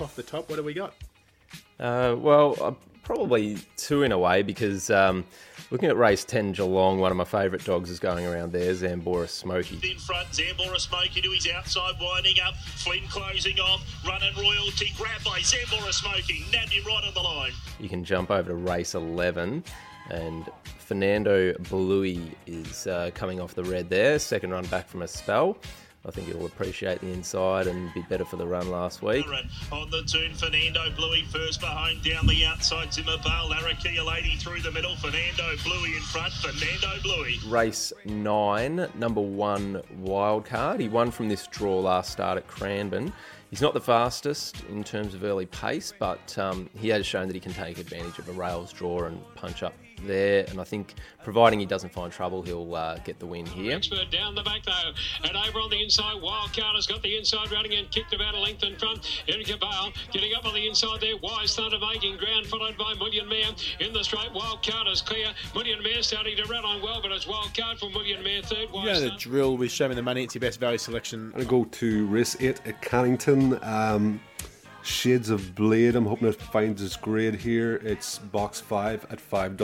tip off the top. What do we got? Uh, well, uh, probably two in a way because um, looking at race 10 Geelong, one of my favourite dogs is going around there, Zambora Smoky. In front, Zambora Smoky to his outside, winding up. Flynn closing off. Running royalty, grabbed by Zambora Smoky. Nabbed him right on the line. You can jump over to race 11 and Fernando Bluey is uh, coming off the red there, second run back from a spell. I think he'll appreciate the inside and be better for the run last week. On the turn, Fernando Bluey first behind down the outside. Zimmerbale, Larakia Lady through the middle. Fernando Bluey in front. Fernando Bluey. Race nine, number one wild card. He won from this draw last start at Cranbourne. He's not the fastest in terms of early pace, but um, he has shown that he can take advantage of a rails draw and punch up there. And I think, providing he doesn't find trouble, he'll uh, get the win here. Expert down the back though, and over on the inside, Wildcard has got the inside running and kicked about a length in front. Erica Bale getting up on the inside there. Wise Thunder making ground, followed by Million Mare in the straight. Wildcard is clear. Million Mare starting to run on well, but it's Wildcard for Million Mare third. You know the drill with Show Me the Money. It's your best value selection. I'm going to go to race 8 at Cannington. Um, Shades of Blade. I'm hoping it finds its grade here. It's box 5 at $5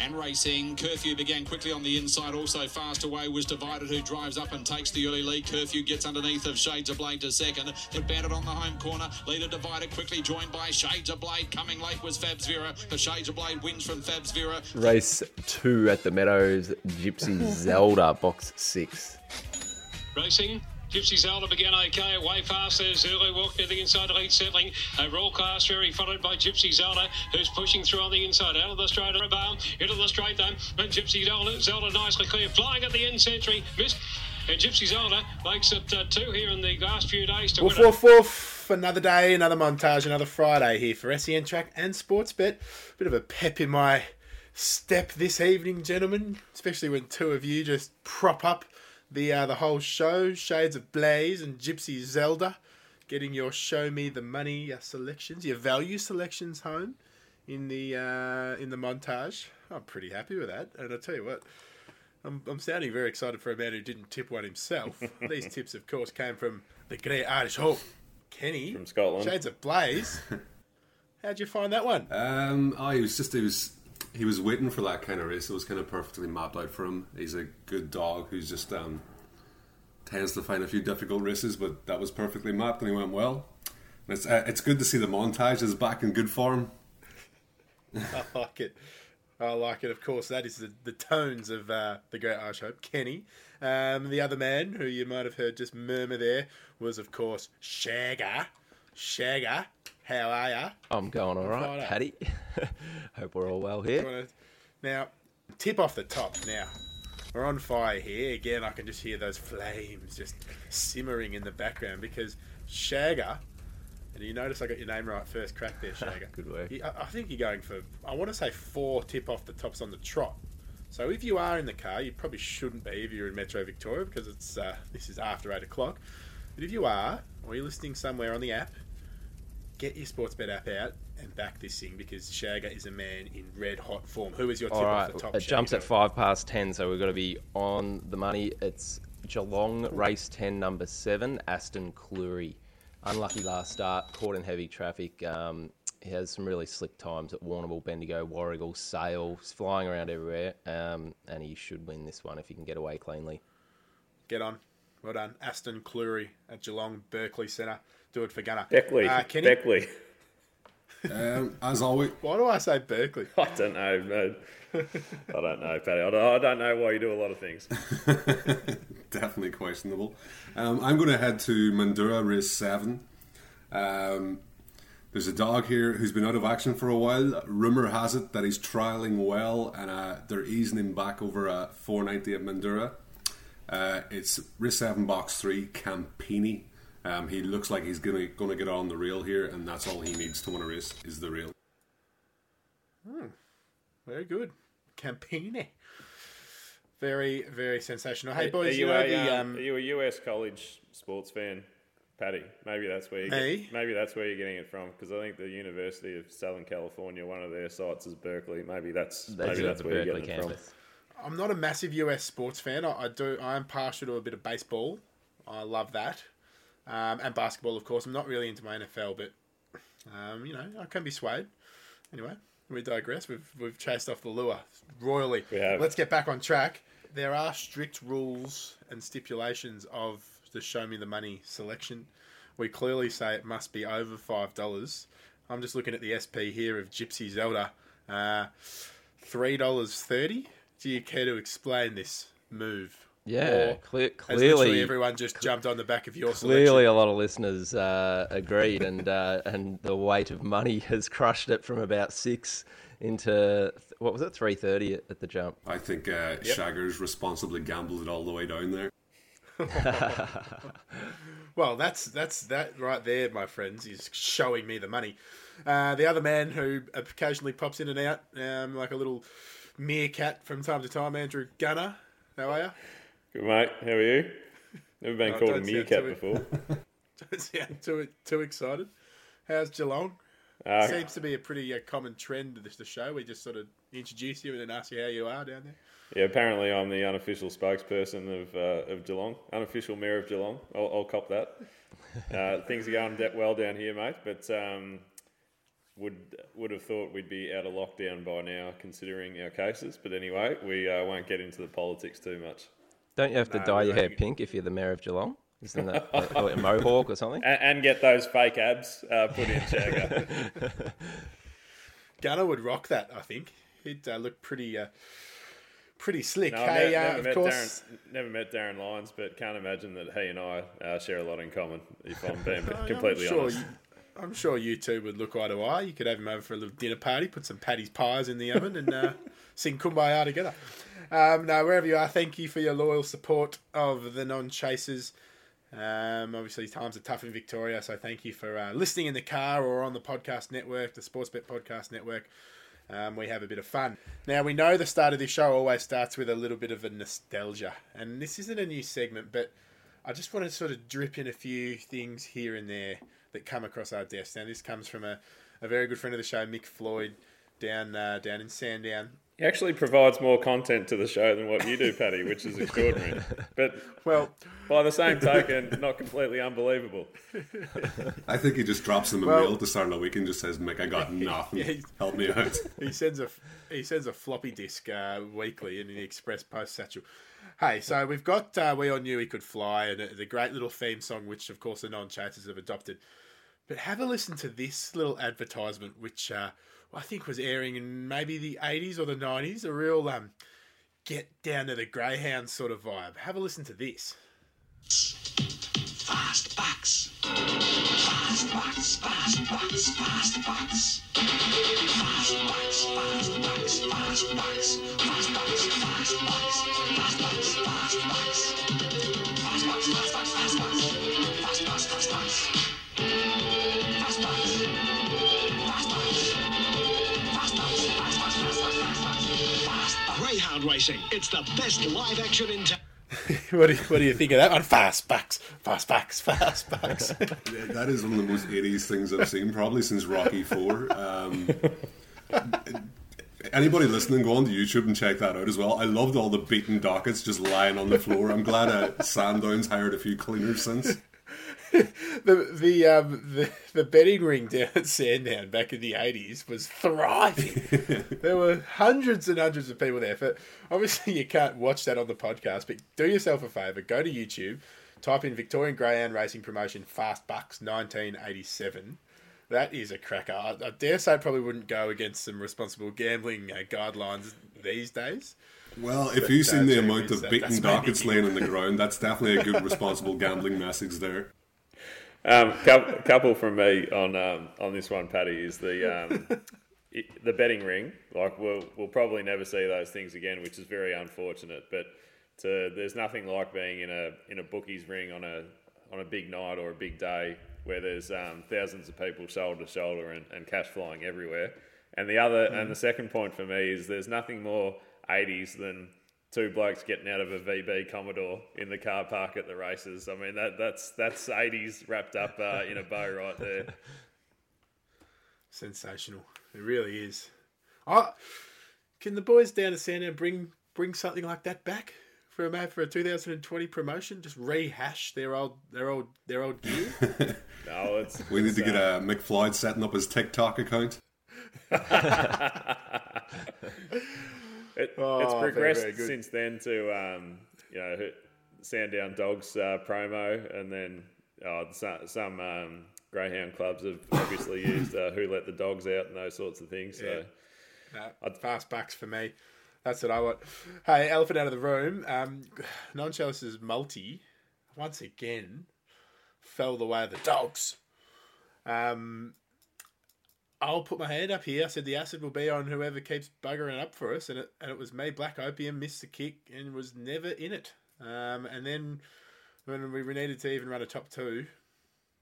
and racing. Curfew began quickly on the inside. Also fast away was Divided, who drives up and takes the early lead. Curfew gets underneath of Shades of Blade to second. Hit Bandit on the home corner. Leader Divided quickly joined by Shades of Blade. Coming late was Fabs Vera. The Shades of Blade wins from Fabs Vera. Race two at the Meadows. Gypsy Zelda, box six. Racing. Gypsy Zelda began okay, way fast. There's early walk near the inside, lead settling. A roll class very followed by Gypsy Zelda, who's pushing through on the inside. Out of the straight, bound into the straight though. And Gypsy Zelda, Zelda nicely clear, flying at the end century. Missed. And Gypsy Zelda makes it uh, two here in the last few days to woof, win woof, woof. Another day, another montage, another Friday here for SEN Track and Sportsbet. A bit of a pep in my step this evening, gentlemen, especially when two of you just prop up the uh, the whole show, Shades of Blaze and Gypsy Zelda, getting your show me the money uh, selections, your value selections home in the uh, in the montage. I'm pretty happy with that, and I tell you what. I'm, I'm sounding very excited for a man who didn't tip one himself. These tips, of course, came from the great Irish Hope, Kenny from Scotland. Shades of Blaze. How'd you find that one? Um, oh, he was just he was he was waiting for that kind of race. It was kind of perfectly mapped out for him. He's a good dog who's just um, tends to find a few difficult races, but that was perfectly mapped and he went well. And it's uh, it's good to see the montage is back in good form. I like it. I like it. Of course, that is the, the tones of uh, the great Irish Hope, Kenny. Um, the other man who you might have heard just murmur there was, of course, Shagger. Shagger, how are ya? I'm going all right, Friday. Paddy. Hope we're all well here. Now, tip off the top. Now, we're on fire here. Again, I can just hear those flames just simmering in the background because Shagger, and you notice I got your name right first crack there, Shagger. Good work. I I think you're going for, I want to say four tip off the tops on the trot. So if you are in the car, you probably shouldn't be if you're in Metro Victoria because it's uh, this is after eight o'clock. But if you are, or you're listening somewhere on the app, get your Sportsbet app out and back this thing because Shagger is a man in red hot form. Who is your tip All off the top? it jumps at five past ten, so we've got to be on the money. It's Geelong race ten, number seven, Aston Cleary. Unlucky last start, caught in heavy traffic. Um, he has some really slick times at Warrnambool, Bendigo, Warragul, Sale. He's flying around everywhere, um, and he should win this one if he can get away cleanly. Get on. Well done. Aston Cleary at Geelong Berkeley Centre. Do it for Gunner. Beckley. Uh, Kenny? Beckley. Um, as always, Why do I say Berkeley? I don't know, man. I don't know, Paddy. I don't, I don't know why you do a lot of things. definitely questionable. Um, I'm going to head to Mandurah race seven. Um, there's a dog here who's been out of action for a while. Rumor has it that he's trialing well, and uh, they're easing him back over a 490 at Mandurah. Uh, it's race seven, box three, Campini. Um, he looks like he's going to going to get on the rail here, and that's all he needs to win a race is the rail. Hmm. Very good. Campini. Very, very sensational. Hey, boys, are you you, know a, the. um, Um, are you a US college sports fan, Patty? Maybe that's where you Me? get, maybe that's where you're getting it from because I think the University of Southern California, one of their sites is Berkeley. Maybe that's They maybe that's have the where you're Berkeley getting it campus. I'm not a massive US sports fan. I, I do. I am partial to a bit of baseball. I love that, um, and basketball, of course. I'm not really into my NFL, but Um, you know, I can be swayed. Anyway, we digress. We've we've chased off the lure royally. Let's get back on track. There are strict rules and stipulations of the show me the money selection. We clearly say it must be over five dollars. I'm just looking at the SP here of Gypsy Zelda. Uh, Three dollars thirty. Do you care to explain this move? Yeah, Or cle- has clearly, everyone just jumped on the back of your clearly selection. a lot of listeners uh, agreed, and uh, and the weight of money has crushed it from about six into what was it, three thirty at, at the jump. I think uh, Shaggers responsibly gambled it all the way down there. Well, that's that's that right there, my friends, is showing me the money. Uh, the other man who occasionally pops in and out, um, like a little meerkat from time to time, Andrew Gunner. How are you? Good mate, how are you? Never been Oh, called a meerkat too- before. Don't sound too too excited. How's Geelong? Uh, Seems to be a pretty uh, common trend of this the show. We just sort of introduce you and then ask you how you are down there. yeah, apparently I'm the unofficial spokesperson of uh, of Geelong, unofficial mayor of Geelong. I'll, I'll cop that. Uh, things are going well down here, mate, but um, would would have thought we'd be out of lockdown by now, considering our cases. But anyway, we uh, won't get into the politics too much. Don't you have to No, dye your hair don't. pink if you're the mayor of Geelong? Isn't that they call it a mohawk or something? And, and get those fake abs uh, put in, Shagger. Gunner would rock that. I think he'd uh, look pretty uh, pretty slick. No, hey, ne- uh, never, of met course. Darryn, never met Darryn Lyons, but can't imagine that he and I uh, share a lot in common. If I'm being I'm completely sure honest. You, I'm sure you two would look eye to eye. You could have him over for a little dinner party, put some Paddy's pies in the oven, and uh, sing Kumbaya together. Um, no, wherever you are, thank you for your loyal support of the non-chasers. Um, obviously, times are tough in Victoria, so thank you for uh, listening in the car or on the podcast network, the Sportsbet Podcast Network. Um, we have a bit of fun. Now, we know the start of this show always starts with a little bit of a nostalgia. And this isn't a new segment, but I just want to sort of drip in a few things here and there that come across our desk. Now, this comes from a, a very good friend of the show, Mick Floyd, down uh, down in Sandown. He actually provides more content to the show than what you do, Paddy, which is extraordinary. But Well, by the same token, not completely unbelievable. I think he just drops them a Well- mail to start the week and just says, Mick, I got nothing. Yeah, Help me out. he sends a he sends a floppy disk uh, weekly in the Express Post satchel. Hey, so we've got uh, "We All Knew He Could Fly" and uh, the great little theme song, which of course the non-chasers have adopted. But have a listen to this little advertisement, which uh, I think was airing in maybe the '80s or the '90s. A real um, get down to the greyhound sort of vibe. Have a listen to this. Fast bucks. Fast bucks, fast bucks, fast bucks. Fast bucks, fast bucks, fast bucks. Fast bucks, fast bucks, fast bucks, fast bucks. Bucks. Racing. It's the best live action in town. what, do you, what do you think of that one? Fast bucks, fast bucks, fast bucks. That is one of the most 80s things I've seen, probably since Rocky 4. Um, anybody listening, go on to YouTube and check that out as well. I loved all the beaten dockets just lying on the floor. I'm glad uh, Sandown's hired a few cleaners since. the the um the, the betting ring down at Sandown back in the eighties was thriving. there were hundreds and hundreds of people there. But obviously you can't watch that on the podcast. But do yourself a favour, go to YouTube, type in Victorian Greyhound Racing Promotion Fast Bucks nineteen eighty seven. That is a cracker. I, I dare say it probably wouldn't go against some responsible gambling uh, guidelines these days. Well, if But, you've seen uh, the amount of beaten dockets laying on the ground, that's definitely a good responsible gambling message there. Um, couple, couple from me on um, on this one, Paddy, is the um, the betting ring. Like we'll we'll probably never see those things again, which is very unfortunate. But to, there's nothing like being in a in a bookies ring on a on a big night or a big day where there's um, thousands of people shoulder to shoulder and, and cash flying everywhere. And the other and the second point for me is there's nothing more 80s than two blokes getting out of a VB Commodore in the car park at the races. I mean that that's that's 80s wrapped up uh, in a bow right there. Sensational. It really is. Oh, can the boys down at Sandown bring bring something like that back for a for a 2020 promotion? Just rehash their old their old their old gear. No, it's We need it's, to get uh, a Mick Floyd setting up his TikTok account. It, Oh, it's progressed very good. since then to um, you know Sandown Dogs uh, promo, and then oh, some, some um, greyhound clubs have obviously used uh, "Who Let the Dogs Out" and those sorts of things. So No, fast bucks for me. That's what I want. Hey, elephant out of the room. Um, Nonchallis's multi once again fell the way of the dogs. Um, I'll put my hand up here. I said the acid will be on whoever keeps buggering up for us, and it and it was me. Black Opium missed the kick and was never in it. Um, and then when we needed to even run a top two,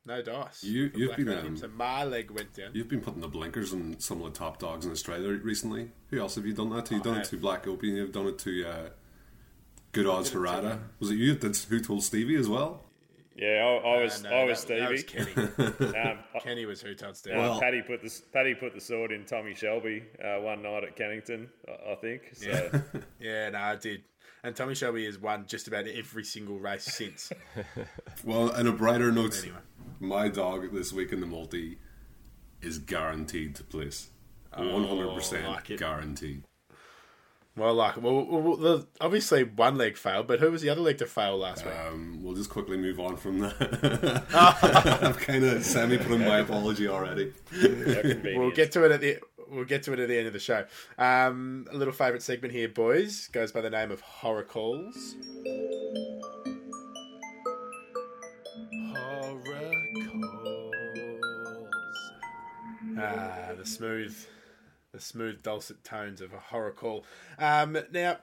no dice. You, you've been, um, so my leg went down. You've been putting the blinkers on some of the top dogs in Australia recently. Who else have you done that to? You've done it to Black Opium. You've done it to uh, Good Odds Harada. Was it you that did Who Told Stevie as well? Yeah, I, I was No, I was that- that was Stevie. Kenny. um, Kenny was who touched down. uh, Well- Paddy put the Paddy put the sword in Tommy Shelby uh, one night at Cannington, I, I think. So Yeah, no, I did. And Tommy Shelby has won just about every single race since. Well, and a brighter note, Anyway. my dog this week in the multi is guaranteed to place. One hundred percent like guaranteed. Well, like, well, well, well, the, obviously one leg failed, but who was the other leg to fail last week? Um, we'll just quickly move on from that. I've kind of semi put in my apology already. We'll get to it at the we'll get to it at the end of the show. Um, a little favourite segment here, boys, goes by the name of horror calls. Horror calls. Ah, the smooth, the smooth dulcet tones of a horror call. Um, now,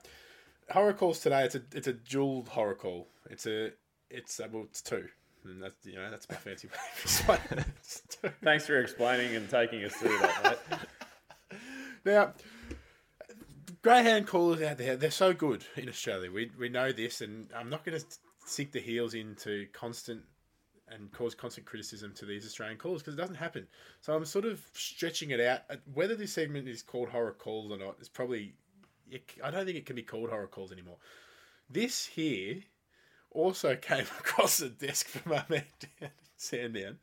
horror calls today. It's a it's a dual horror call. It's a it's uh, well it's two. And that's you know that's my fancy way of explaining it. Thanks for explaining and taking us through that, mate. Now, greyhound callers out there, they're so good in Australia. We, we know this, and I'm not going to sink the heels into constant and cause constant criticism to these Australian callers because it doesn't happen. So I'm sort of stretching it out. Uh, Whether this segment is called horror calls or not it's probably. I don't think it can be called horror calls anymore. This here also came across the desk from our man down Sandown.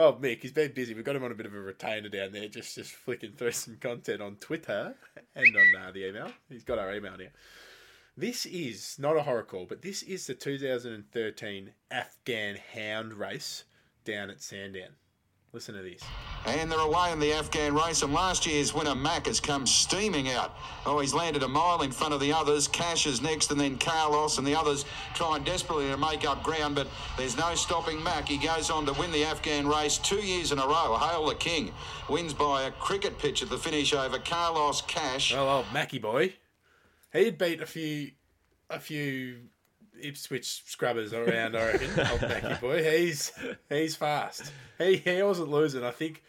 Oh, Mick, he's been busy. We've got him on a bit of a retainer down there, just just flicking through some content on Twitter and on uh, the email. He's got our email here. This is not a horror call, but this is the 2013 Afghan Hound race down at Sandown. Listen to this. And they're away in the Afghan race, and last year's winner Mack has come steaming out. Oh, he's landed a mile in front of the others. Cash is next, and then Carlos and the others trying desperately to make up ground, but there's no stopping Mack. He goes on to win the Afghan race two years in a row. Hail the King wins by a cricket pitch at the finish over Carlos Cash. Oh, old Mackie boy. He'd beat a few, a few Ipswich scrubbers around. I reckon. old Mackie boy. He's he's fast. He he wasn't losing. I think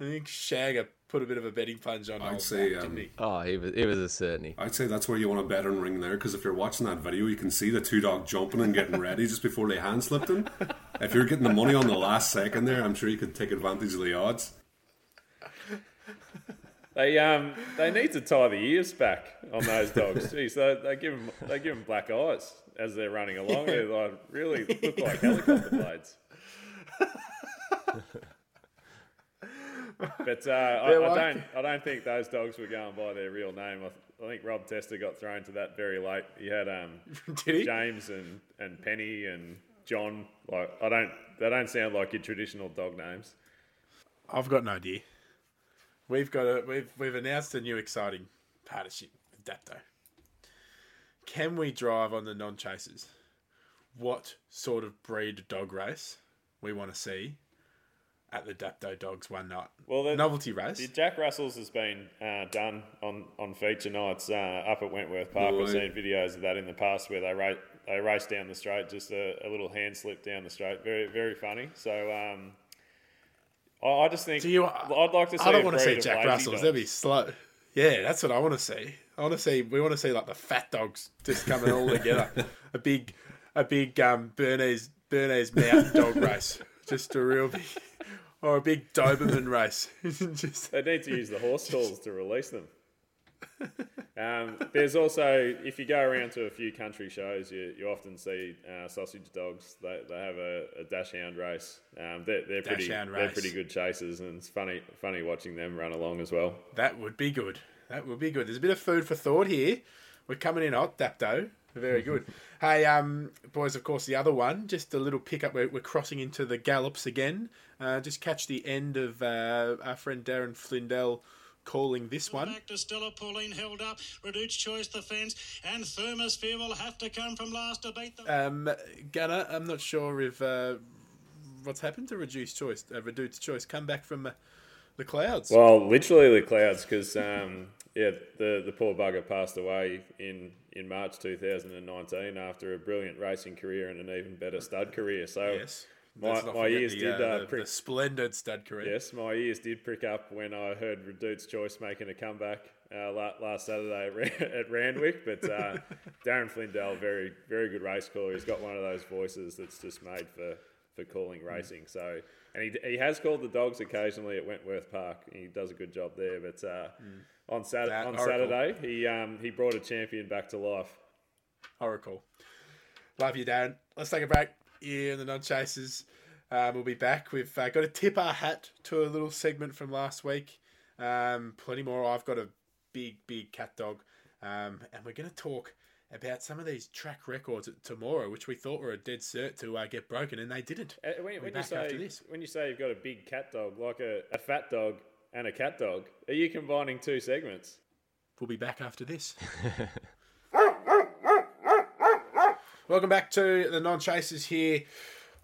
I think Shagger put a bit of a betting plunge on. I'd say, Mac, um, didn't he? Oh, he was, it was a certainty. I'd say that's where you want to bet on ring there because if you're watching that video, you can see the two dog jumping and getting ready just before they hand slipped him. If you're getting the money on the last second there, I'm sure you could take advantage of the odds. They um they need to tie the ears back on those dogs. Jeez, they, they give them they give them black eyes as they're running along. They like really look like helicopter blades. But uh, I, They're I don't I don't think those dogs were going by their real name. I, I think Rob Tester got thrown to that very late. He had um Did he? James and, and Penny and John. Like I don't they don't sound like your traditional dog names. I've got no idea. We've got a we've we've announced a new exciting partnership with Dapto. Can we drive on the non chasers? What sort of breed dog race we want to see at the Dapto Dogs one night? Well, the- novelty race. The Jack Russell's has been uh, done on, on feature nights uh, up at Wentworth Park. I've seen videos of that in the past where they race they race down the straight, just a, a little hand slip down the straight. Very very funny. So um, I, I just think you- I'd like to see. I don't want to see Jack Russells. They'll be slow. Yeah, that's what I want to see. I want to see. We want to see like the fat dogs just coming all together. A big, a big um, Bernese Bernese mountain dog race. Just a real big, or a big Doberman race. just They need to use the horse stalls to release them. Um, there's also, if you go around to a few country shows, you, you often see uh, sausage dogs. They, they have a, a dachshund race. Um, they're they're pretty they're pretty good chasers, and it's funny funny watching them run along as well. That would be good. That would be good. There's a bit of food for thought here. We're coming in hot, Dapto. Very good. hey, um, boys, of course, the other one, just a little pickup. We're, we're crossing into the gallops again. Uh, just catch the end of uh, our friend Darren Flindell calling this one. Back to Stella Pauline held up. Redoute's Choice the fence. And Thermosphere will have to come from last to beat them. Um, Gunner, I'm not sure if uh, what's happened to Redoute's Choice. Uh, Redoute's Choice come back from uh, the clouds. Well, literally the clouds, because um, yeah, the the poor bugger passed away in in March 2019 after a brilliant racing career and an even better stud career. So yes, my, my ears the, did uh, uh, the, prick. the splendid stud career. Yes, my ears did prick up when I heard Redoute's Choice making a comeback uh, last Saturday at, Randwick. But uh, Darren Flindell, very very good race caller. He's got one of those voices that's just made for, for calling racing. So, and he, he has called the dogs occasionally at Wentworth Park. He does a good job there. But uh, on Sat- That on Oracle. Saturday, he um, he brought a champion back to life. Oracle. Love you, Darren. Let's take a break here in the non chasers. Um, we'll be back. We've uh, got to tip our hat to a little segment from last week. Um, plenty more. I've got a big, big cat dog. Um, and we're going to talk about some of these track records at tomorrow, which we thought were a dead cert to uh, get broken, and they didn't. Uh, when, We'll when you back say after this. when you say you've got a big cat dog, like a, a fat dog and a cat dog, are you combining two segments? We'll be back after this. Welcome back to the non chasers here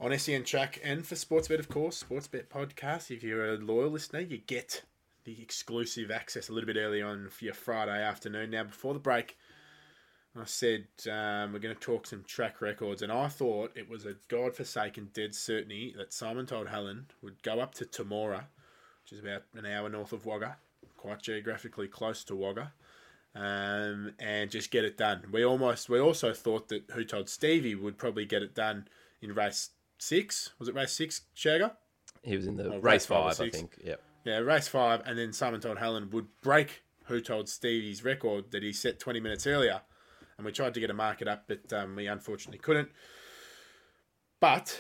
on SEN Track and for Sportsbet, of course. Sportsbet podcast. If you're a loyal listener, you get the exclusive access a little bit early on for your Friday afternoon. Now, before the break, I said um, we're going to talk some track records, and I thought it was a godforsaken dead certainty that Simon told Helen would go up to Temora, which is about an hour north of Wagga, quite geographically close to Wagga um, and just get it done. We almost we also thought that Who Told Stevie would probably get it done in race six. Was it race six, Shagger? He was in the Oh, race five five, I think. Yep. Yeah, race five, and then Simon Told Helen would break Who Told Stevie's record that he set 20 minutes earlier. And we tried to get a market up, but um, we unfortunately couldn't. But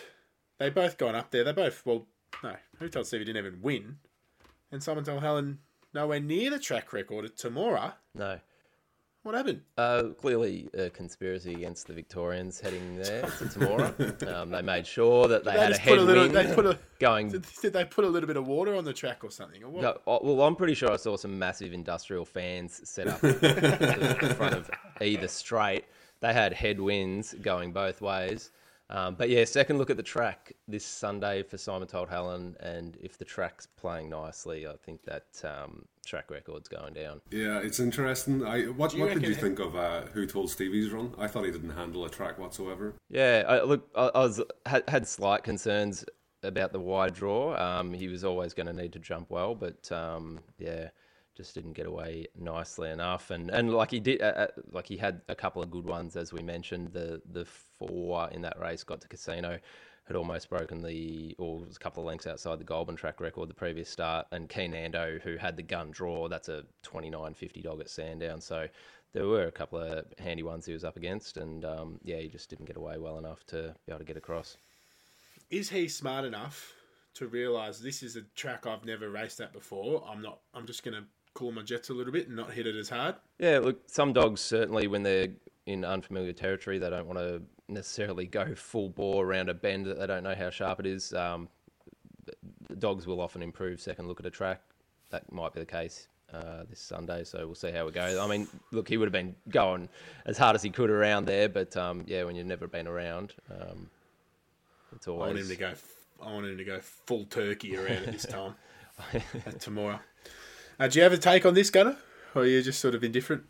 they both gone up there. They both, well, no, Who Told Stevie didn't even win. And Simon Told Helen nowhere near the track record at Temora. No. What happened? Uh, clearly, a conspiracy against the Victorians heading there to Temora. um, they made sure that they, They had a a little- headwind they put a- going. Did, did they put a little bit of water on the track or something? Or what? No, well, I'm pretty sure I saw some massive industrial fans set up in front of either straight. They had headwinds going both ways. Um, but yeah, second look at the track this Sunday for Simon Told Helen, and if the track's playing nicely, I think that um, track record's going down. Yeah, it's interesting. I what you what did you reckon- think of uh, Who Told Stevie's run? I thought he didn't handle a track whatsoever. Yeah, I, look, I, I was had, had slight concerns about the wide draw. Um, he was always going to need to jump well, but um, yeah, just didn't get away nicely enough. And and like he did, uh, uh, like he had a couple of good ones as we mentioned. The the four in that race got to Casino. Had almost broken the, or was a couple of lengths outside the Goulburn track record the previous start, and Keenando, who had the gun draw, that's a 29.50 dog at Sandown. So there were a couple of handy ones he was up against, and um, yeah, he just didn't get away well enough to be able to get across. Is he smart enough to realise this is a track I've never raced at before? I'm not. I'm just going to cool my jets a little bit and not hit it as hard. Yeah, look, some dogs certainly when they're in unfamiliar territory, they don't want to necessarily go full bore around a bend that they don't know how sharp it is. Um, the dogs will often improve second look at a track. That might be the case uh, this Sunday, so we'll see how it goes. I mean, look, he would have been going as hard as he could around there, but um, yeah, when you've never been around, um, it's I want him to go. I want him to go full turkey around it this time tomorrow. Uh, do you have a take on this, Gunner, or are you just sort of indifferent?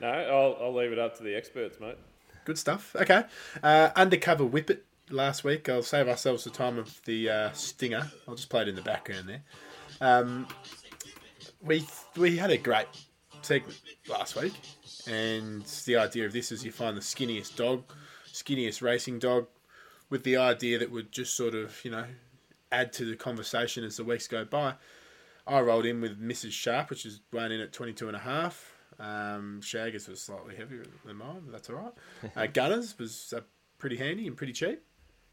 No, I'll, I'll leave it up to the experts, mate. Good stuff. Okay. Uh, undercover whippet last week. I'll save ourselves the time of the uh, stinger. I'll just play it in the background there. Um, we we had a great segment last week, and the idea of this is you find the skinniest dog, skinniest racing dog, with the idea that would just sort of you know add to the conversation as the weeks go by. I rolled in with Mrs. Sharp, which is weighing in at 22 and a half. Um, Shaggers was slightly heavier than mine, but that's all right. Uh, Gunners was uh, pretty handy and pretty cheap.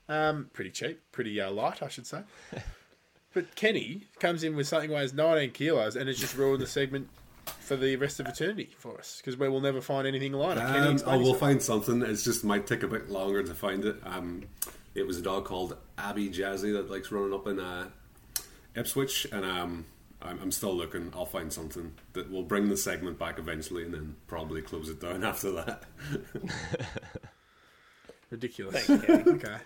Um, pretty cheap, pretty uh, light, I should say. But Kenny comes in with something weighs 19 kilos and has just ruined the segment for the rest of eternity for us because we will never find anything like it. Kenny, Um, explain oh, we'll yourself. find something. It's just might take a bit longer to find it. Um, it was a dog called Abby Jazzy that likes running up in uh, Ipswich, and um, I'm, I'm still looking. I'll find something that will bring the segment back eventually, and then probably close it down after that. Ridiculous. Thanks, okay.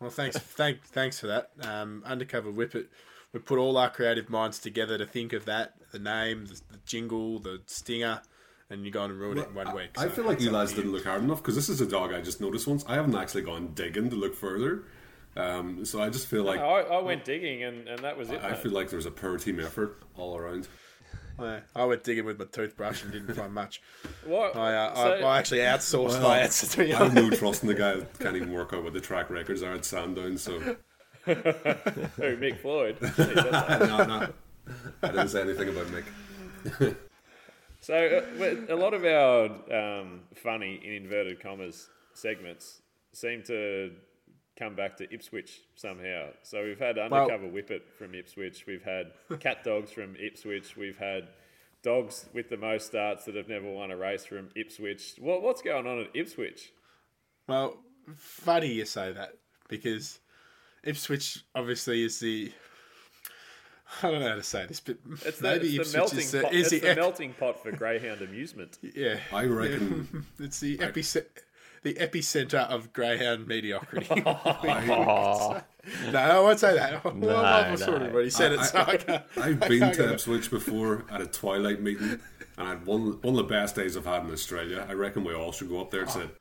Well, thanks, thank, thanks for that. Um, Undercover Whippet. We put all our creative minds together to think of that, the name, the, the jingle, the stinger, and you go on and ruin it in one week. I So feel like you guys didn't look hard enough because this is a dog I just noticed once. I haven't actually gone digging to look further, um, so I just feel like I, I went digging, and, and that was it. I mate. feel like there was a poor team effort all around. Yeah, I went digging with my toothbrush and didn't find much. What? I, uh, So- I, I actually outsourced my answer to be I have honest. no trust in the guy that can't even work out what the track records are at Sandown, so Who, Mick Floyd? Jeez, no, no. I didn't say anything about Mick. So uh, a lot of our um, funny in inverted commas segments seem to come back to Ipswich somehow. So we've had undercover whippet from Ipswich. We've had cat dogs from Ipswich. We've had dogs with the most starts that have never won a race from Ipswich. What, what's going on at Ipswich? Well, funny you say that because Ipswich obviously is the. I don't know how to say this, but It's the, maybe it's the Ipswich melting is the, pot. is It's the, the melting pot for greyhound amusement. Yeah, I reckon. it's the epic- the epicenter of greyhound mediocrity. Oh, no, I won't say that. Well, No, I've sort of no. already said it, so I, can't. I've been to go- Ipswich before at a twilight meeting, and I had one one of the best days I've had in Australia. I reckon we all should go up there and sit.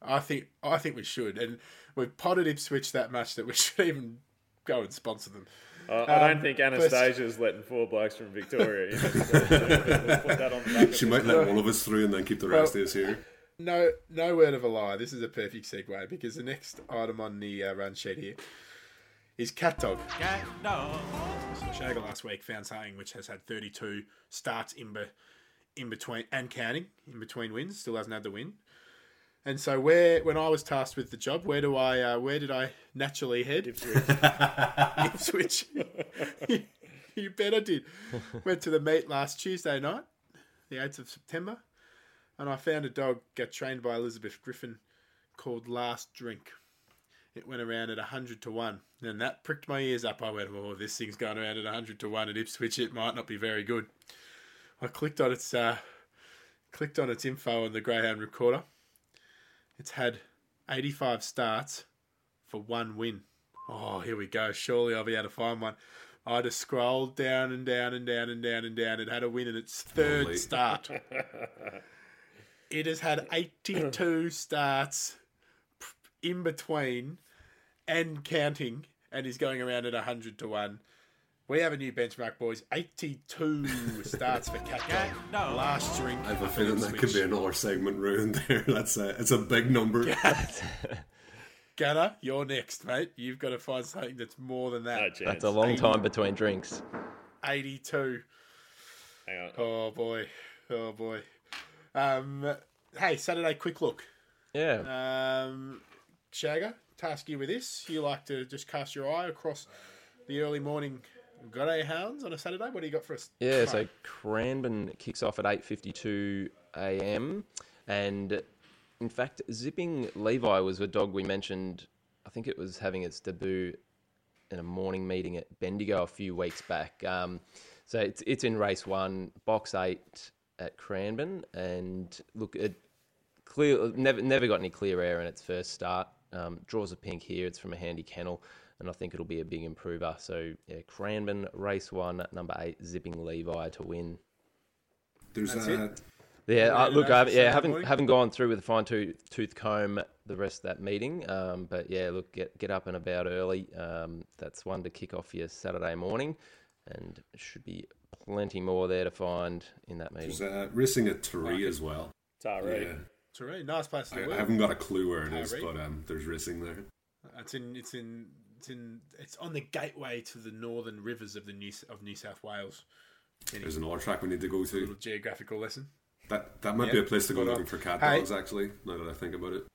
I think I think we should, and we've potted Ipswich that much that we should even go and sponsor them. Uh, I don't Um, think but- Annastacia's letting four blokes from Victoria. You know, so we'll put that on the back She might let one of us through and then keep the rest of us here. No, no word of a lie. This is a perfect segue because the next item on the uh, run sheet here is cat dog. Cat dog. So Shagger last week found something which has had 32 starts in, be, in between and counting in between wins. Still hasn't had the win. And so where when I was tasked with the job, where do I uh, where did I naturally head? Ipswich. you, you bet I did. Went to the meet last Tuesday night, the 8th of September, and I found a dog got trained by Elizabeth Griffin called Last Drink. It went around at 100 to 1. And that pricked my ears up. I went, oh, this thing's going around at 100 to 1 at Ipswich. It might not be very good. I clicked on its uh, clicked on its info on the Greyhound recorder. It's had 85 starts for one win. Oh, here we go. Surely I'll be able to find one. I just scrolled down and down and down and down and down. It had a win in its third Lovely. start. it has had 82 starts in between and counting and is going around at 100 to 1. We have a new benchmark, boys. 82 starts for Kaka. Dog. Last string. I have a feeling in that could be another segment ruined there. That's a, it's a big number. Gunner, you're next, mate. You've got to find something that's more than that. No. That's a long time between drinks. 82. Hang on. Oh, boy. Oh, boy. Um, hey, Saturday quick look. Yeah. Um, Shagger, task you with this. You like to just cast your eye across the early morning greyhounds on a Saturday. What do you got for us? Yeah, so Cranbourne kicks off at 8.52 a.m. And in fact, Zipping Levi was a dog we mentioned, I think it was having its debut in a morning meeting at Bendigo a few weeks back. Um, so it's, it's in race one, box eight at Cranbourne. And look, it clear never never got any clear air in its first start. Um, draws a pink here. It's from a handy kennel, and I think it'll be a big improver. So yeah, Cranbourne race one, number eight, zipping Levi to win. There's That's a, it? Yeah, uh, look, to I haven't, yeah, haven't haven't gone through with a fine tooth, tooth comb the rest of that meeting. Um, but yeah, look, get get up and about early. Um, that's one to kick off your Saturday morning, and should be plenty more there to find in that meeting. there's a racing at Taree as well. Taree. Yeah. It's nice place to I. I haven't got a clue where it is, Taree. but um, there's racing there. It's in. It's in. It's in. It's on the gateway to the northern rivers of the New of New South Wales. There's another track we need to go to. Little to. geographical lesson. That that might Yeah, be a place to go looking for cat Hey. dogs. Actually, now that I think about it.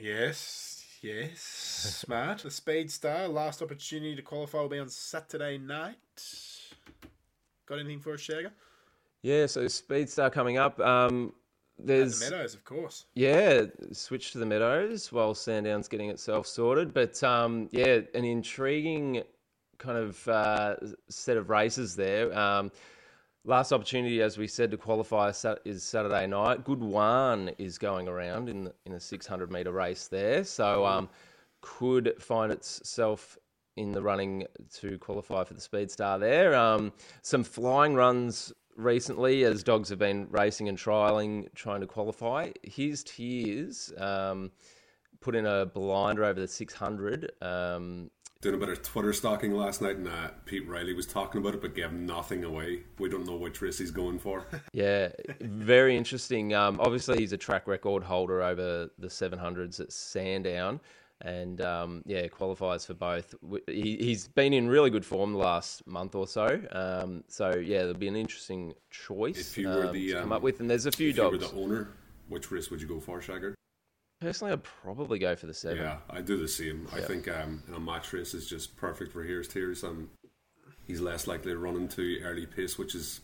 Yes, yes. Smart. The Speed Star, last opportunity to qualify will be on Saturday night. Got anything for us, Shagger? Yeah, so Speedstar coming up. Um, there's the Meadows, of course. Yeah, switch to the Meadows while Sandown's getting itself sorted. But um, yeah, an intriguing kind of uh, set of races there. Um, last opportunity, as we said, to qualify is Saturday night. Good one is going around in the, in a 600 meter race there, so um, could find itself in the running to qualify for the Speed Star there. Um, some flying runs recently as dogs have been racing and trialing, trying to qualify. His Tears um, put in a blinder over the 600. Um, Doing a bit of Twitter stalking last night, and uh, Pete Riley was talking about it, but gave nothing away. We don't know which race he's going for. Yeah, very interesting. Um, obviously, he's a track record holder over the 700s at Sandown, and um, yeah, qualifies for both. He, he's been in really good form the last month or so. Um, so yeah, there'll be an interesting choice If you were um, the to come um, up with, and there's a few if you were dogs. the owner, which race would you go for, Shagger? Personally, I'd probably go for the seven. Yeah, I do the same. I think um, a match race is just perfect for Here's Tears. Um, he's less likely to run into early pace, which is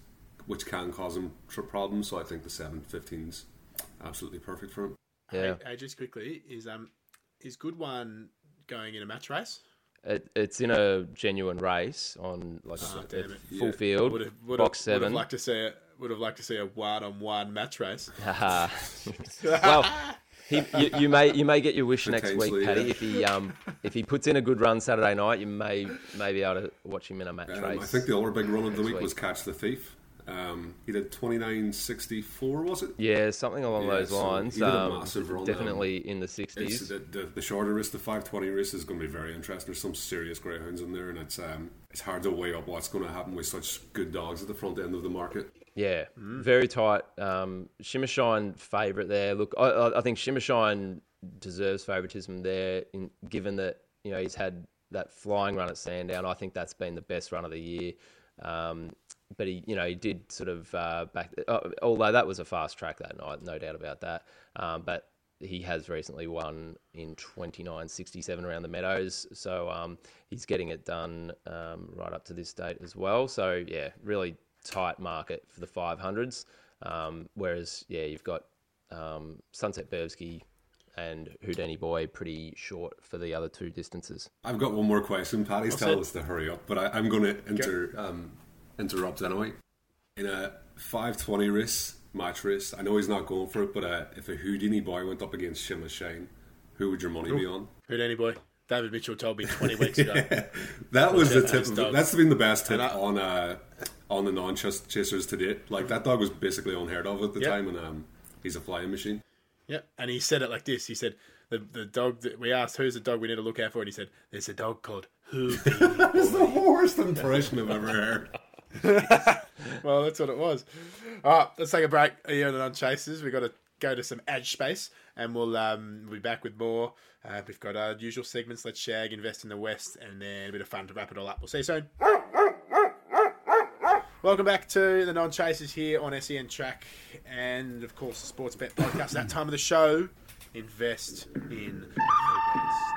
which can cause him tr- problems. So I think the 7.15's absolutely perfect for him. Yeah. Hey, hey, just quickly, is um is good one going in a match race? It, it's in a genuine race on like Oh, a, damn it. full Yeah. field, Would have, would box have, seven. Would have liked to see it. would have liked to see a one on one match race. Haha. well, he, you, you may you may get your wish next week, Potentially, Paddy. yeah. If he um if he puts in a good run Saturday night, you may may be able to watch him in a match Um, race. I think the other big run of the week week. was Catch the Thief. Um, he did 29.64, was it? yeah, something along Yeah, those so lines. he did a Um, massive run, definitely in the sixties. the, the, the shorter race, the 520 race, is going to be very interesting. There's some serious greyhounds in there, and it's um, it's hard to weigh up what's going to happen with such good dogs at the front end of the market. Yeah, very tight. Um, Shimmershine favourite there. Look, I- I, I think Shimmershine deserves favouritism there, in, given that you know he's had that flying run at Sandown. I think that's been the best run of the year. Um, but he, you know, he did sort of uh, back. Uh, although that was a fast track that night, no doubt about that. Um, but he has recently won in 29.67 around the Meadows, so um, he's getting it done um, right up to this date as well. So yeah, really tight market for the 500s. Um, whereas yeah, you've got um, Sunset Burbsky and Houdini Boy pretty short for the other two distances. I've got one more question. Patty's What's telling it? us to hurry up, but I, I'm going to inter, interrupt anyway. In a 520 race, match race, I know he's not going for it, but uh, if a Houdini boy went up against Shimmershine, who would your money be on? Who'd boy? David Mitchell told me 20 weeks ago. That was the tip. Of, dog. that's been the best tip I- on uh, on the non chasers to date. Like that dog was basically unheard of at the Yeah. time, and um, he's a flying machine. Yeah, and he said it like this. He said, "the the dog that we asked who's the dog we need to look out for," and he said, "There's a dog called Who." That's the worst impression I've ever heard. well, that's what it was. All right, let's take a break here on chasers. We've got to go to some ad space, and we'll um we'll be back with more. Uh, we've got our usual segments. Let's shag, invest in the West, and then a bit of fun to wrap it all up. We'll see you soon. Welcome back to the non chasers here on SEN Track, and of course the Sports Bet podcast. That time of the show, invest in the West.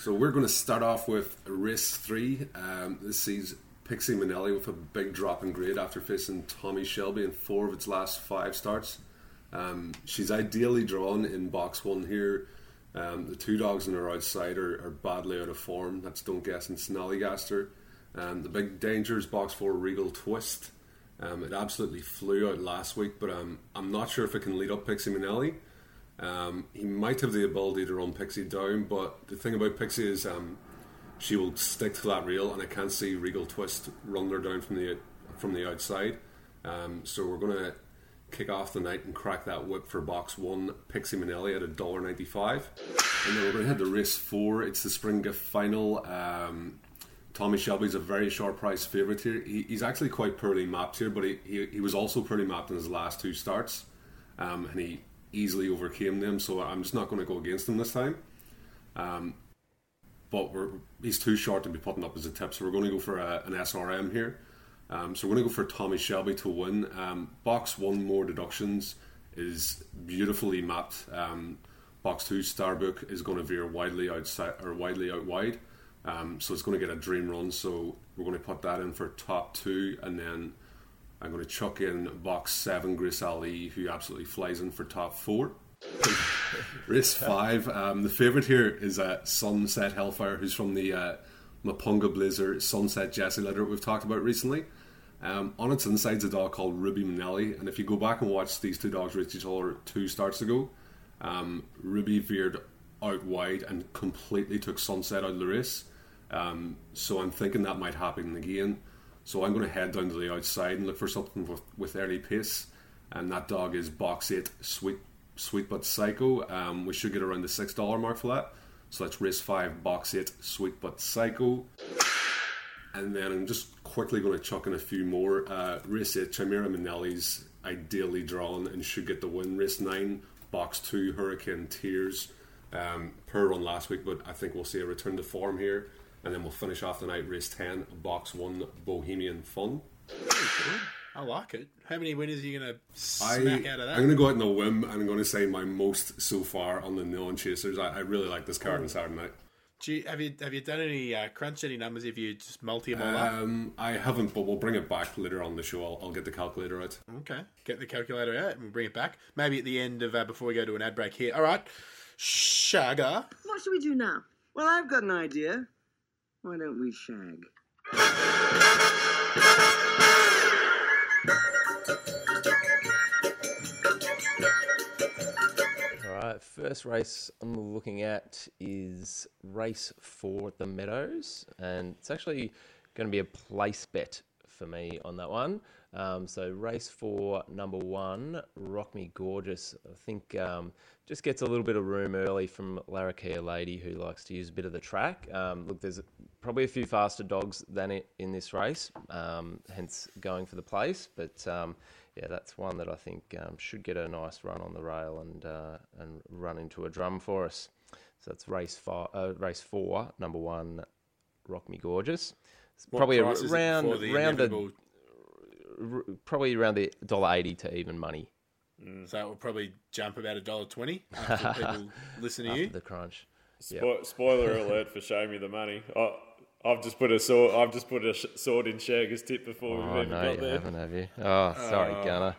So we're going to start off with race three. Um, this sees Pixie Manelli with a big drop in grade after facing Tommy Shelby in four of its last five starts. Um, she's ideally drawn in box one here. Um, the two dogs on her outside are, are badly out of form. That's Don't Guess and Snallygaster. Um, the big danger is box four Regal Twist. Um, it absolutely flew out last week, but um, I'm not sure if it can lead up Pixie Manelli. Um, he might have the ability to run Pixie down, but the thing about Pixie is um, she will stick to that rail, and I can't see Regal Twist run her down from the from the outside. Um, so we're going to kick off the night and crack that whip for box one, Pixie Manelli at a dollar ninety five, and then we're going to head to race four. It's the spring gift final. Um, Tommy Shelby's a very short price favourite here. He, he's actually quite poorly mapped here, but he, he, he was also poorly mapped in his last two starts, um, and he easily overcame them. So I'm just not going to go against him this time. Um, but we're, he's too short to be putting up as a tip, so we're going to go for a, an SRM here. Um, so we're going to go for Tommy Shelby to win. Um, box one more deductions is beautifully mapped. Um, box two Starbook is going to veer widely outside or widely out wide, um, so it's going to get a dream run. So we're going to put that in for top two, and then I'm going to chuck in box seven Grace Ali, who absolutely flies in for top four. Race five. Um, the favourite here is uh, Sunset Hellfire, who's from the uh, Mapunga Blazer Sunset Jesse letter we've talked about recently. Um, on its inside's a dog called Ruby Manelli, and if you go back and watch these two dogs race each other two starts ago, um, Ruby veered out wide and completely took Sunset out of the race. Um, so I'm thinking that might happen again. So I'm going to head down to the outside and look for something with, with early pace. And that dog is box eight, sweet, sweet but psycho. Um, we should get around the six dollar mark for that. So that's race five, box eight, sweet but psycho. And then I'm just quickly going to chuck in a few more. Uh, race 8, Chimera Manelli's ideally drawn and should get the win. Race 9, box 2, Hurricane Tears. Um, per run last week, but I think we'll see a return to form here. And then we'll finish off the night, race 10, box 1, Bohemian Fun. I like it. How many winners are you going to I, smack out of that? I'm going to go out on a whim and I'm going to say my most so far on the non chasers. I, I really like this card on Saturday night. Do you, have you have you done any uh, crunch any numbers? Have you just multi them all up? Um, I haven't, but we'll bring it back later on the show. I'll, I'll get the calculator out. Okay, get the calculator out and we'll bring it back. Maybe at the end of uh, before we go to an ad break here. All right, Shagger. What should we do now? Well, I've got an idea. Why don't we shag? All right, first race I'm looking at is race four at the Meadows, and it's actually going to be a place bet for me on that one. Um, so race four, number one, Rock Me Gorgeous. I think um, just gets a little bit of room early from Larakia Lady, who likes to use a bit of the track. Um, look, there's probably a few faster dogs than it in this race, um, hence going for the place. But um, yeah, that's one that I think um, should get a nice run on the rail and uh, and run into a drum for us. So that's race five, uh, race four, number one, Rock Me Gorgeous. It's What probably around the around the, r- probably around the dollar eighty to even money. Mm, so it will probably jump about a dollar twenty after people listen to after you. the crunch. Spo- spoiler alert for Show Me the Money. I, I've just put a sword. I've just put a sh- sword in Shagger's tip before we've Oh even no, got you there. haven't, have you? Oh, sorry, Oh. Gunner.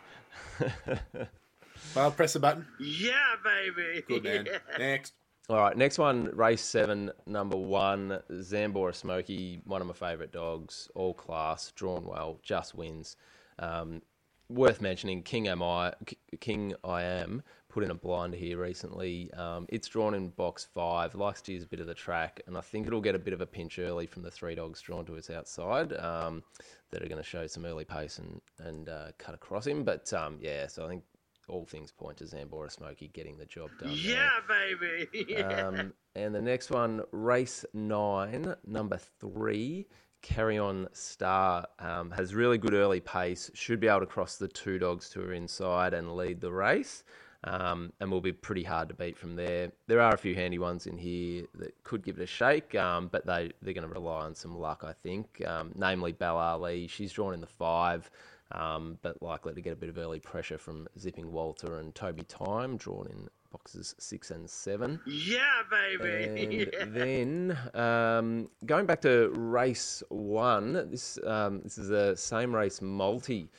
Well, press the button. Yeah, baby. Good man. Next. All right, next one, race seven, number one, Zambora Smoky, one of my favourite dogs, all class, drawn well, just wins. Um, worth mentioning, King Am I, King I Am, put in a blind here recently. Um, it's drawn in box five, likes to use a bit of the track, and I think it'll get a bit of a pinch early from the three dogs drawn to its outside um, that are going to show some early pace and, and uh, cut across him. But um, yeah, so I think all things point to Zambora Smoky getting the job done. there. Yeah, baby. Um, and the next one, race nine, number three, Carry On Star, um, has really good early pace, should be able to cross the two dogs to her inside and lead the race. Um, and will be pretty hard to beat from there. There are a few handy ones in here that could give it a shake, um, but they, they're going to rely on some luck, I think. Um, namely, Bell Ali. She's drawn in the five, um, but likely to get a bit of early pressure from Zipping Walter and Toby Time, drawn in boxes six and seven. yeah, baby. And then um, going back to race one, this um, this is a same race multi.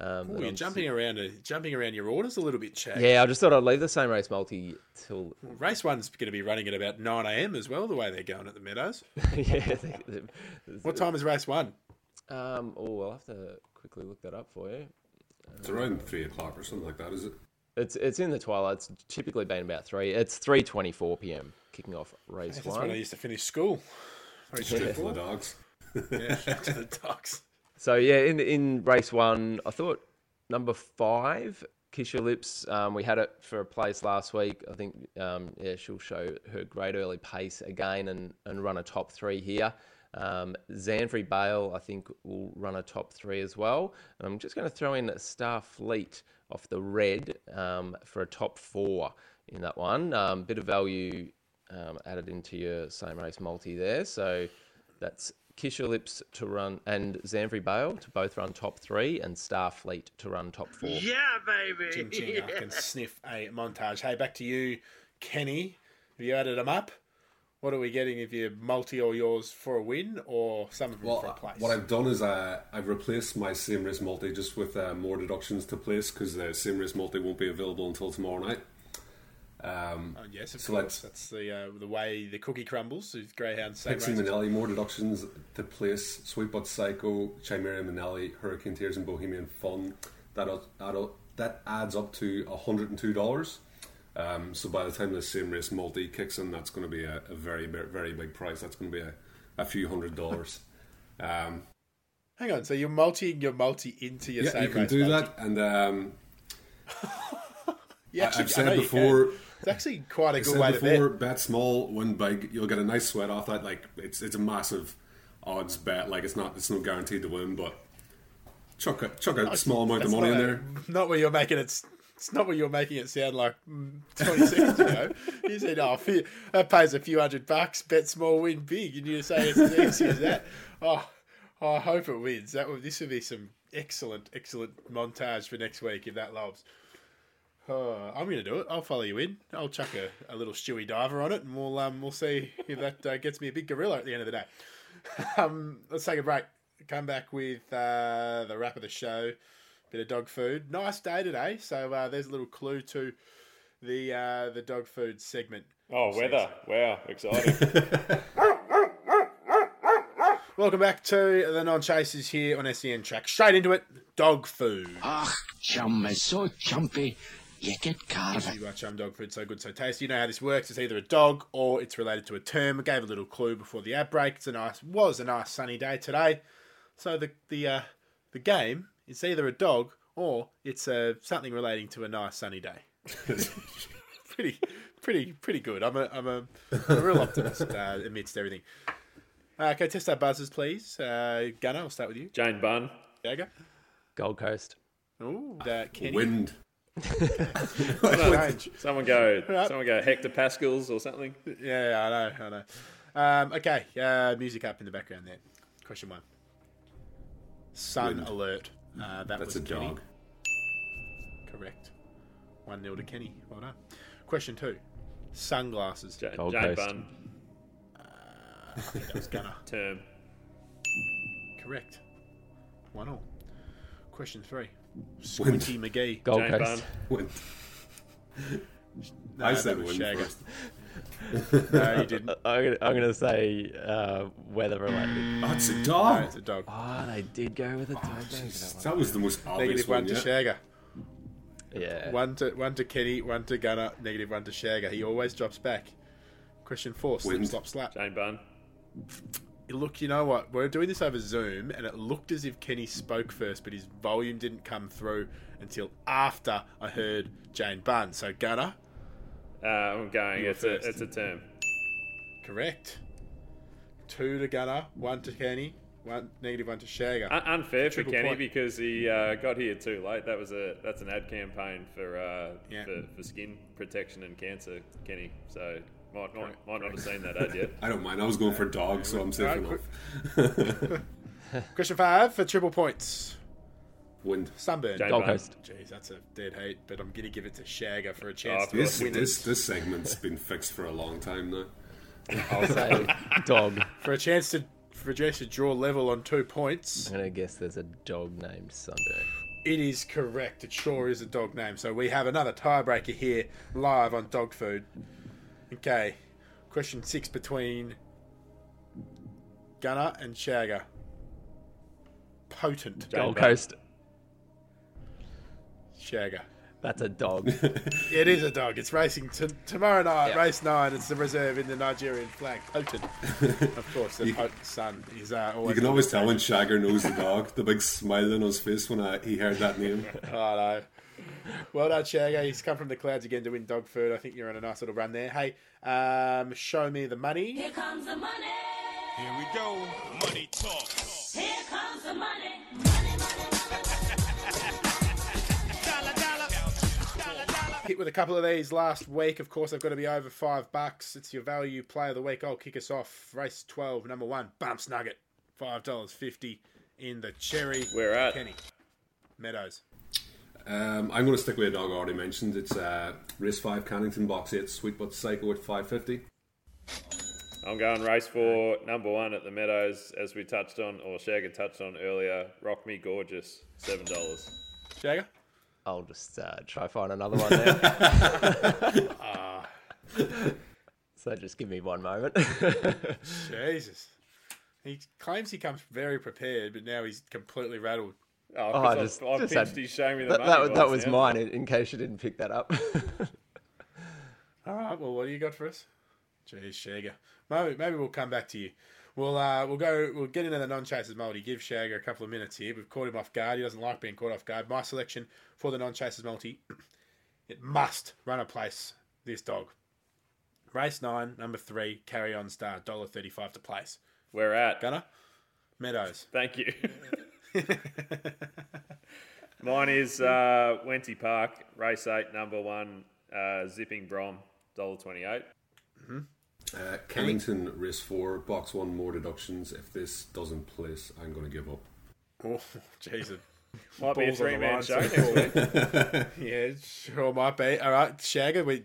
Um, Oh, that you're I'm jumping around, uh, jumping around your orders a little bit, Shag. Yeah, I just thought I'd leave the same race multi till Race one's going to be running at about nine a.m. as well. The way they're going at the Meadows. yeah. they- they- What time is race one? Um, oh, I'll have to quickly look that up for you. It's around three o'clock or something like that, is it? It's it's in the twilight. It's typically been about three. It's three twenty four p.m. kicking off race That's one. when I used to finish school. Race Straight two, for the dogs. Yeah, to the dogs. So yeah, in in race one, I thought number five, Kiss Your Lips. Um, we had it for a place last week. I think um, yeah, she'll show her great early pace again and and run a top three here. Um, Zanfrey Bale, I think, will run a top three as well. And I'm just going to throw in Starfleet off the red um, for a top four in that one. Um, bit of value um, added into your same race multi there. So that's Kiss Your Lips to run and Zamfri Bale to both run top three and Starfleet to run top four. Yeah, baby. Ching ching, I can sniff a montage. Hey, back to you, Kenny. Have you added them up? What are we getting if you multi all yours for a win or some of them Well, for a place? what I've done is uh, I've replaced my same race multi just with uh, more deductions to place because the same race multi won't be available until tomorrow night. Um, Oh, yes, of so course. That's the uh, the way the cookie crumbles with Greyhound same Pixie. Manelli, more deductions to place. Sweet But Psycho, Chimera Manelli, Hurricane Tears, and Bohemian Fun. That that that adds up to hundred and two dollars. Um, so by the time the same race multi kicks in, that's going to be a, a very very big price. That's going to be a, a few hundred dollars. Um, Hang on, so you're multiing your multi into your yeah, same you can race do multi. that, and um, I- actually- I've said before. It's actually quite a I good said way to before, bet. bet small, win big. You'll get a nice sweat off that. Like it's it's a massive odds bet. Like it's not it's not guaranteed to win, but chuck a chuck a small amount of money in not- there. Not where you're making it. It's not what you're making it sound like mm, 20 seconds ago. You said, "Oh, that pays a few hundred bucks. Bet small, win big," and you say it's as easy as that. Oh, I hope it wins. That would, this would be some excellent, excellent montage for next week if that lobs. Oh, I'm going to do it. I'll follow you in. I'll chuck a, a little Stewie diver on it, and we'll um, we'll see if that uh, gets me a big gorilla at the end of the day. Um, let's take a break. Come back with uh, the wrap of the show. Bit of dog food. Nice day today. So uh, there's a little clue to the uh, the dog food segment. Oh, weather! Wow, exciting. Welcome back to the non chasers here on SEN track. Straight into it. Dog food. Ach, chum is so chumpy, you get carved. You got chum dog food so good so tasty. You know how this works. It's either a dog or it's related to a term. I gave a little clue before the ad break. It's a nice was a nice sunny day today. So the the uh, the game is either a dog or it's uh, something relating to a nice sunny day. pretty pretty pretty good. I'm a I'm a, I'm a real optimist uh, amidst everything. Uh, okay, test our buzzers, please. Uh, Gunner, I'll start with you. Jane Bunn. Shagger. Gold Coast. Ooh, uh, Kenny. Wind. Strange. Someone go. Right. Someone go hectopascals or something. Yeah, I know, I know. Um, okay, uh, music up in the background there. Question one. Sun Wind. alert. Uh, that That's was a Kenny. dog. Correct. One 0 to Kenny. Well done. Question two. Sunglasses. Ja- Gold Jane Coast. Bunn. I think that was Gunner. Term. Correct. One all. Question three. Squinty McGee. Gold Jane Coast. Wind. No, I that said was Shagger. first. No, you didn't. I'm gonna, I'm gonna say uh, weather related. Oh, it's a No, dog. it's a dog. Oh, they did go with a dog. that was the most obvious Negative one one. to Yeah. Shagger. Yeah. One to one to Kenny, one to Gunner, negative one to Shagger. He always drops back. Question four, slip, Wind. slop, slap. Jane Bunn. Look, you know what? We're doing this over Zoom, and it looked as if Kenny spoke first, but his volume didn't come through until after I heard Jane Bunn. So Gunner, Uh, I'm going. You were It's a, it's a term. correct. Two to Gunner, one to Kenny, one negative one to Shagger. Un- unfair for Kenny point. because he uh, got here too late. That was a that's an ad campaign for uh, Yeah. for, for skin protection and cancer, Kenny. So might not might not have seen that ad yet. I don't mind. I was going for dog, so I'm safe Alright, enough. Question five for triple points. Wind. Sunburn. Jane Gold Bunn. Coast. Jeez, that's a dead heat, but I'm going to give it to Shagger for a chance Oh, to This, win this it. this segment's been fixed for a long time now. I'll say dog. For a chance to for a chance to draw level on two points. I'm gonna guess there's a dog named Sunburn. It is correct. It sure is a dog name. So we have another tiebreaker here live on dog food. Okay. Question six between Gunner and Shagger. Potent. Jane Gold Bunn. Coast. Shagger. That's a dog. It is a dog. It's racing t- tomorrow night. Yeah. Race nine. It's the reserve in the Nigerian flag. Potent. of course, the potent son is uh, always. You can always tell when Shagger knows the dog. The big smile on his face when I, he heard that name. Oh, no. Well done, Shagger. He's come from the clouds again to win dog food. I think you're on a nice little run there. Hey, um, show me the money. Here comes the money. Here we go. Money talk. Here comes the money. Hit with a couple of these last week. Of course, they've got to be over five bucks. It's your value play of the week. I'll kick us off. Race 12, number one, Bumps Nugget. $5.50 in the cherry. Where at? Kenny. Meadows. Um, I'm going to stick with a dog I already mentioned. It's uh, race five, Cannington box eight, Sweet But Psycho at five fifty. I'm going race four, number one at the Meadows, as we touched on, or Shagger touched on earlier. Rock Me Gorgeous, $7. Shagger? I'll just uh, try find another one. Ah. so just give me one moment. Jesus. He claims he comes very prepared, but now he's completely rattled. Oh, Oh, I just, I've just pinched had- his show me the that, that, that was mine, in, in case you didn't pick that up. All right. Well, what do you got for us? Jeez, Shagger. Maybe, maybe we'll come back to you. We'll uh, we'll go. We'll get into the non-chasers multi. Give Shagger a couple of minutes here. We've caught him off guard. He doesn't like being caught off guard. My selection for the non-chasers multi. It must run a place. This dog. Race nine, number three, carry on star, dollar thirty-five to place. Where at? Gunner, Meadows. Thank you. Mine is uh, Wenty Park, race eight, number one, uh, Zipping Brom, $1.28. Uh, Cannington race four, box one, more deductions. If this doesn't place, I'm going to give up. Oh, Jesus. Might be a Balls three-man show yeah, sure might be. All right, Shagger, we,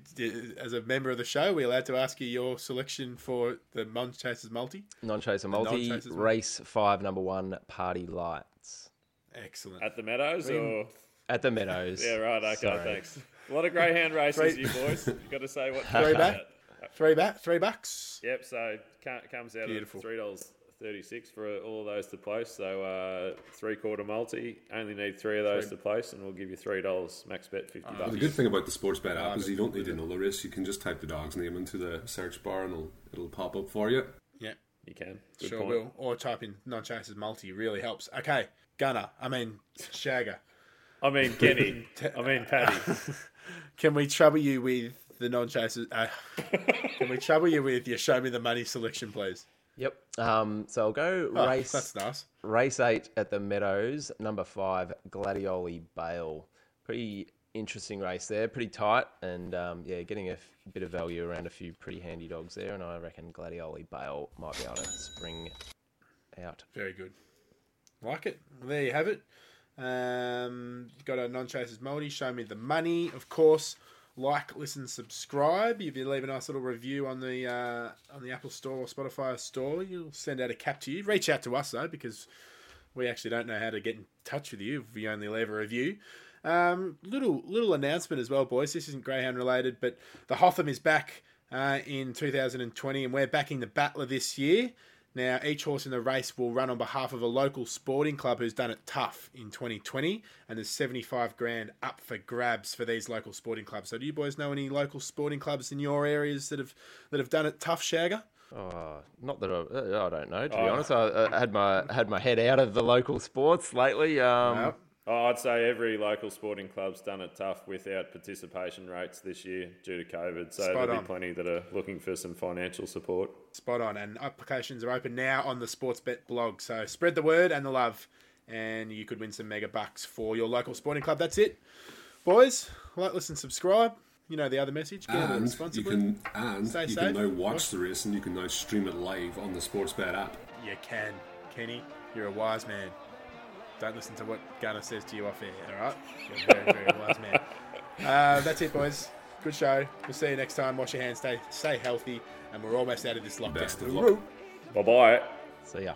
as a member of the show, we're allowed to ask you your selection for the Non Chasers multi. Non-chaser multi, race five, number one, Party Lights. Excellent. At the Meadows Three- or? At the Meadows. Yeah, right, okay, Sorry. thanks. A lot of greyhound races, you boys. You've got to say what Three comes back, out. Three back, three bucks. Yep, so ca- comes out Beautiful. at three dollars thirty-six for all of those to place. So uh, three-quarter multi, only need three of those Three. to place, and we'll give you three dollars max bet fifty Well, bucks. the good thing about the sports bet app is you don't need to know the race. You can just type the dog's name into the search bar and it'll, it'll pop up for you. Yeah, You can. Good sure point. will. Or type in non chasers multi really helps. Okay, Gunner. I mean Shagger. I mean Kenny. I mean Paddy. Can we trouble you with the non chasers? Uh, can we trouble you with your show me the money selection, please? Yep. Um, so I'll go Oh, race. that's nice. Race eight at the Meadows, number five, Gladioli Bale. Pretty interesting race there, pretty tight, and um, yeah, getting a f- bit of value around a few pretty handy dogs there, and I reckon Gladioli Bale might be able to spring out. Very good. Like it. Well, there you have it. Um, got a non chasers multi. Show me the money, of course. Like, listen, subscribe. If you leave a nice little review on the uh, on the Apple Store or Spotify store, you'll send out a cap to you. Reach out to us though, because we actually don't know how to get in touch with you if you only leave a review. Um, little little announcement as well, boys. This isn't Greyhound related, but the Hotham is back uh, in 2020, and we're backing the Battler this year. Now, each horse in the race will run on behalf of a local sporting club who's done it tough in 2020, and there's 75 grand up for grabs for these local sporting clubs. So, do you boys know any local sporting clubs in your areas that have that have done it tough, Shagger? Oh, not that I, uh, I don't know. To be Oh. honest, I, I had my had my head out of the local sports lately. Um, No. Oh, I'd say every local sporting club's done it tough without participation rates this year due to COVID. So Spot there'll on. be plenty that are looking for some financial support. Spot on. And applications are open now on the Sportsbet blog. So spread the word and the love, and you could win some mega bucks for your local sporting club. That's it, boys. Like, listen, subscribe. You know the other message. Get it And you can and Stay you safe. can now watch the race and you can now stream it live on the Sportsbet app. You can, Kenny. You're a wise man. Don't listen to what Gunner says to you off air. All right. You're a very, very wise man. Uh, that's it, boys. Good show. We'll see you next time. Wash your hands. Stay, stay healthy. And we're almost out of this lockdown. Best of luck. Bye bye. See yeah.